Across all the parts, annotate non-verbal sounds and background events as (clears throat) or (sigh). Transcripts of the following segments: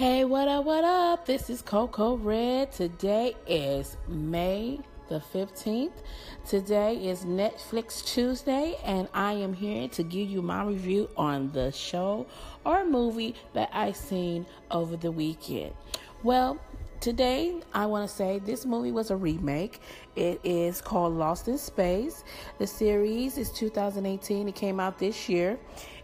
Hey, what up, what up? This is Coco Red. Today is May the 15th. Today is Netflix Tuesday, and I am here to give you my review on the show or movie that I seen over the weekend. Well, today I want to say this movie was a remake. It is called Lost in Space. The series is 2018. It came out this year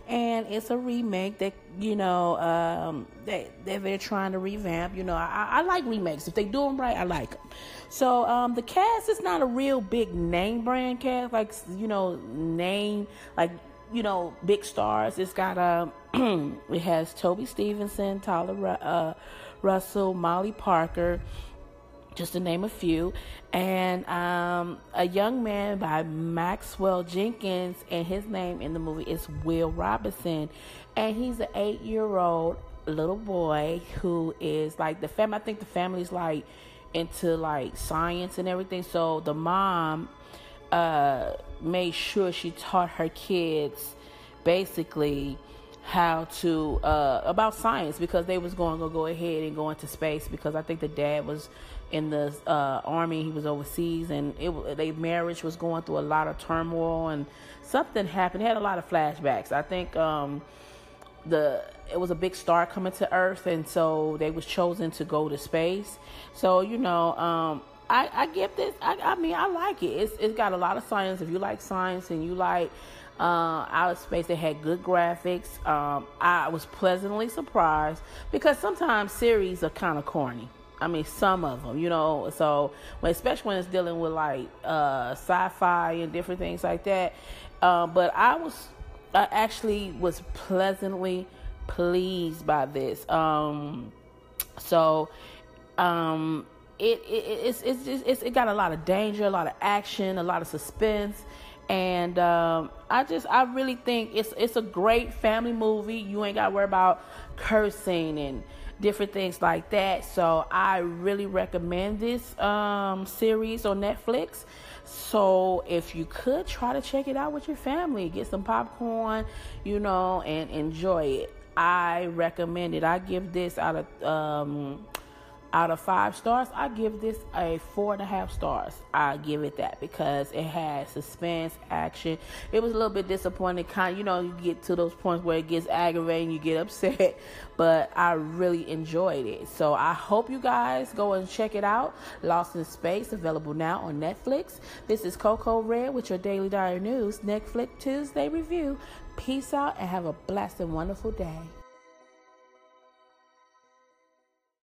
and it's a remake that you know um, that, that they're trying to revamp. You know, I, I like remakes if they do them right. I like them. So um, the cast is not a real big name brand cast, like you know, name like you know big stars. It's got a (clears throat) um, it has Toby Stevenson, Tyler uh, Russell, Molly Parker just to name a few, and um, a young man by Maxwell Jenkins, and his name in the movie is Will Robinson, and he's an eight-year-old little boy who is like the family. I think the family's like into like science and everything, so the mom uh, made sure she taught her kids basically how to uh, about science because they was going to go ahead and go into space because I think the dad was in the uh, army he was overseas and it their marriage was going through a lot of turmoil and something happened. They had a lot of flashbacks. I think um, the it was a big star coming to earth and so they was chosen to go to space. So you know um, I, I give this. I, I mean I like it. It's, it's got a lot of science. If you like science and you like uh, outer space. They had good graphics. Um, I was pleasantly surprised because sometimes series are kind of corny. I mean, some of them, you know. So, especially when it's dealing with like uh, sci-fi and different things like that. Uh, but I was, I actually was pleasantly pleased by this. Um, so, um, it, it it's, it's it's it got a lot of danger, a lot of action, a lot of suspense and um, I just I really think it's it's a great family movie. You ain't got to worry about cursing and different things like that. So I really recommend this um, series on Netflix. So if you could try to check it out with your family, get some popcorn, you know, and enjoy it. I recommend it. I give this out of um, out of five stars, I give this a four and a half stars. I give it that because it had suspense, action. It was a little bit disappointing. Kind, of, you know, you get to those points where it gets aggravating, you get (laughs) upset, but I really enjoyed it. So I hope you guys go and check it out. Lost in Space, available now on Netflix. This is Coco Red with your Daily Diary News Netflix Tuesday review. Peace out and have a blessed and wonderful day.